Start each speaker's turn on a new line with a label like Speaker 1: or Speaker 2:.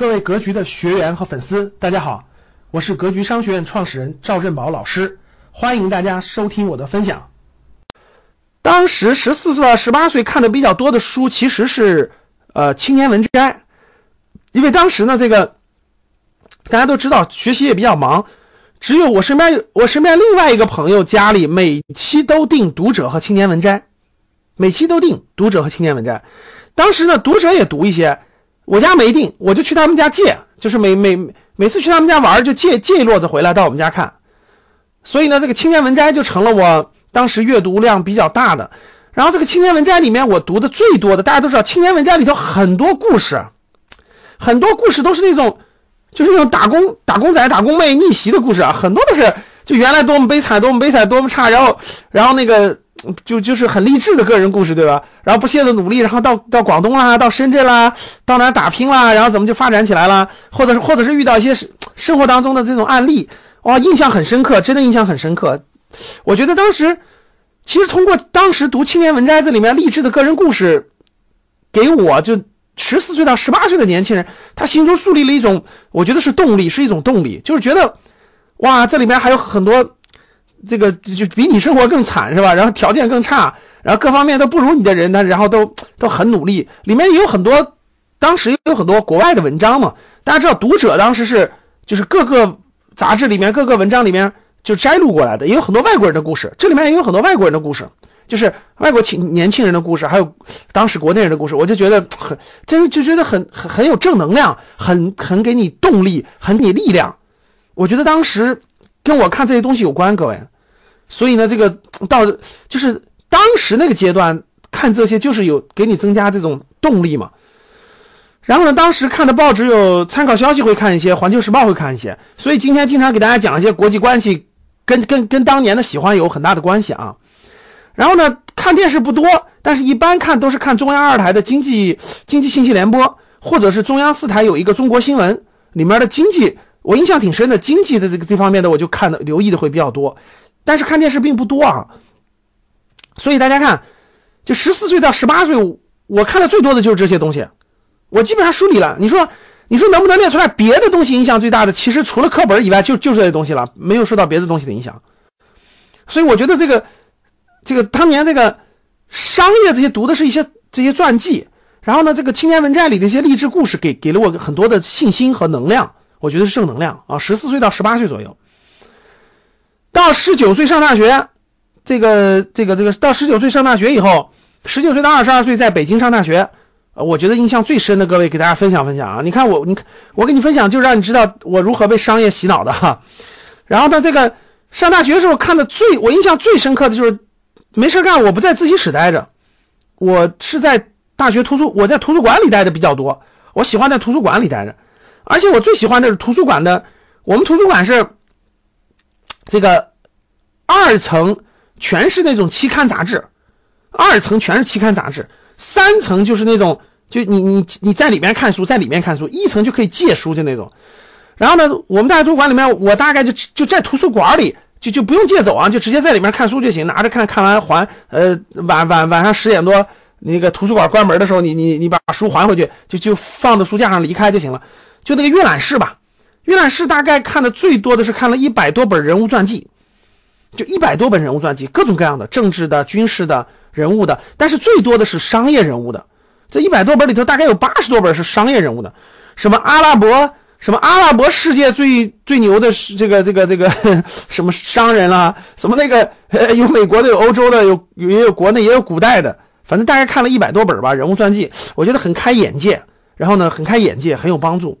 Speaker 1: 各位格局的学员和粉丝，大家好，我是格局商学院创始人赵振宝老师，欢迎大家收听我的分享。当时十四岁到、十八岁看的比较多的书，其实是呃《青年文摘》，因为当时呢，这个大家都知道学习也比较忙，只有我身边我身边另外一个朋友家里每期都订《读者》和《青年文摘》，每期都订《读者》和《青年文摘》。当时呢，《读者》也读一些。我家没订，我就去他们家借，就是每每每次去他们家玩就借借一摞子回来到我们家看，所以呢，这个青年文摘就成了我当时阅读量比较大的。然后这个青年文摘里面我读的最多的，大家都知道，青年文摘里头很多故事，很多故事都是那种就是那种打工打工仔打工妹逆袭的故事啊，很多都是就原来多么悲惨多么悲惨多么差，然后然后那个。就就是很励志的个人故事，对吧？然后不懈的努力，然后到到广东啦，到深圳啦，到哪打拼啦，然后怎么就发展起来了？或者是或者是遇到一些生活当中的这种案例，哇，印象很深刻，真的印象很深刻。我觉得当时其实通过当时读《青年文摘》这里面励志的个人故事，给我就十四岁到十八岁的年轻人，他心中树立了一种，我觉得是动力，是一种动力，就是觉得哇，这里面还有很多。这个就比你生活更惨是吧？然后条件更差，然后各方面都不如你的人呢，然后都都很努力。里面也有很多，当时有很多国外的文章嘛。大家知道，读者当时是就是各个杂志里面各个文章里面就摘录过来的，也有很多外国人的故事。这里面也有很多外国人的故事，就是外国青年轻人的故事，还有当时国内人的故事。我就觉得很真，就觉得很很很有正能量，很很给你动力，很给你力量。我觉得当时。跟我看这些东西有关，各位，所以呢，这个到就是当时那个阶段看这些，就是有给你增加这种动力嘛。然后呢，当时看的报纸有参考消息会看一些，环球时报会看一些，所以今天经常给大家讲一些国际关系，跟跟跟当年的喜欢有很大的关系啊。然后呢，看电视不多，但是一般看都是看中央二台的经济经济信息联播，或者是中央四台有一个中国新闻里面的经济。我印象挺深的，经济的这个这方面的我就看的留意的会比较多，但是看电视并不多啊。所以大家看，就十四岁到十八岁，我看的最多的就是这些东西，我基本上梳理了。你说你说能不能列出来别的东西影响最大的？其实除了课本以外，就就这些东西了，没有受到别的东西的影响。所以我觉得这个这个当年这个商业这些读的是一些这些传记，然后呢，这个青年文摘里的一些励志故事，给给了我很多的信心和能量。我觉得是正能量啊！十四岁到十八岁左右，到十九岁上大学，这个这个这个到十九岁上大学以后，十九岁到二十二岁在北京上大学，我觉得印象最深的各位给大家分享分享啊！你看我，你我给你分享，就让你知道我如何被商业洗脑的哈。然后到，这个上大学的时候看的最我印象最深刻的就是没事干，我不在自习室待着，我是在大学图书我在图书馆里待的比较多，我喜欢在图书馆里待着。而且我最喜欢的是图书馆的，我们图书馆是这个二层全是那种期刊杂志，二层全是期刊杂志，三层就是那种就你你你在里面看书，在里面看书，一层就可以借书的那种。然后呢，我们大图书馆里面，我大概就就在图书馆里就就不用借走啊，就直接在里面看书就行，拿着看看完还呃晚晚晚上十点多那个图书馆关门的时候，你你你把书还回去，就就放到书架上离开就行了。就那个阅览室吧，阅览室大概看的最多的是看了一百多本人物传记，就一百多本人物传记，各种各样的政治的、军事的、人物的，但是最多的是商业人物的。这一百多本里头，大概有八十多本是商业人物的，什么阿拉伯，什么阿拉伯世界最最牛的是这个这个这个什么商人啦，什么那个有美国的，有欧洲的，有也有国内也有古代的，反正大概看了一百多本吧人物传记，我觉得很开眼界，然后呢，很开眼界，很有帮助。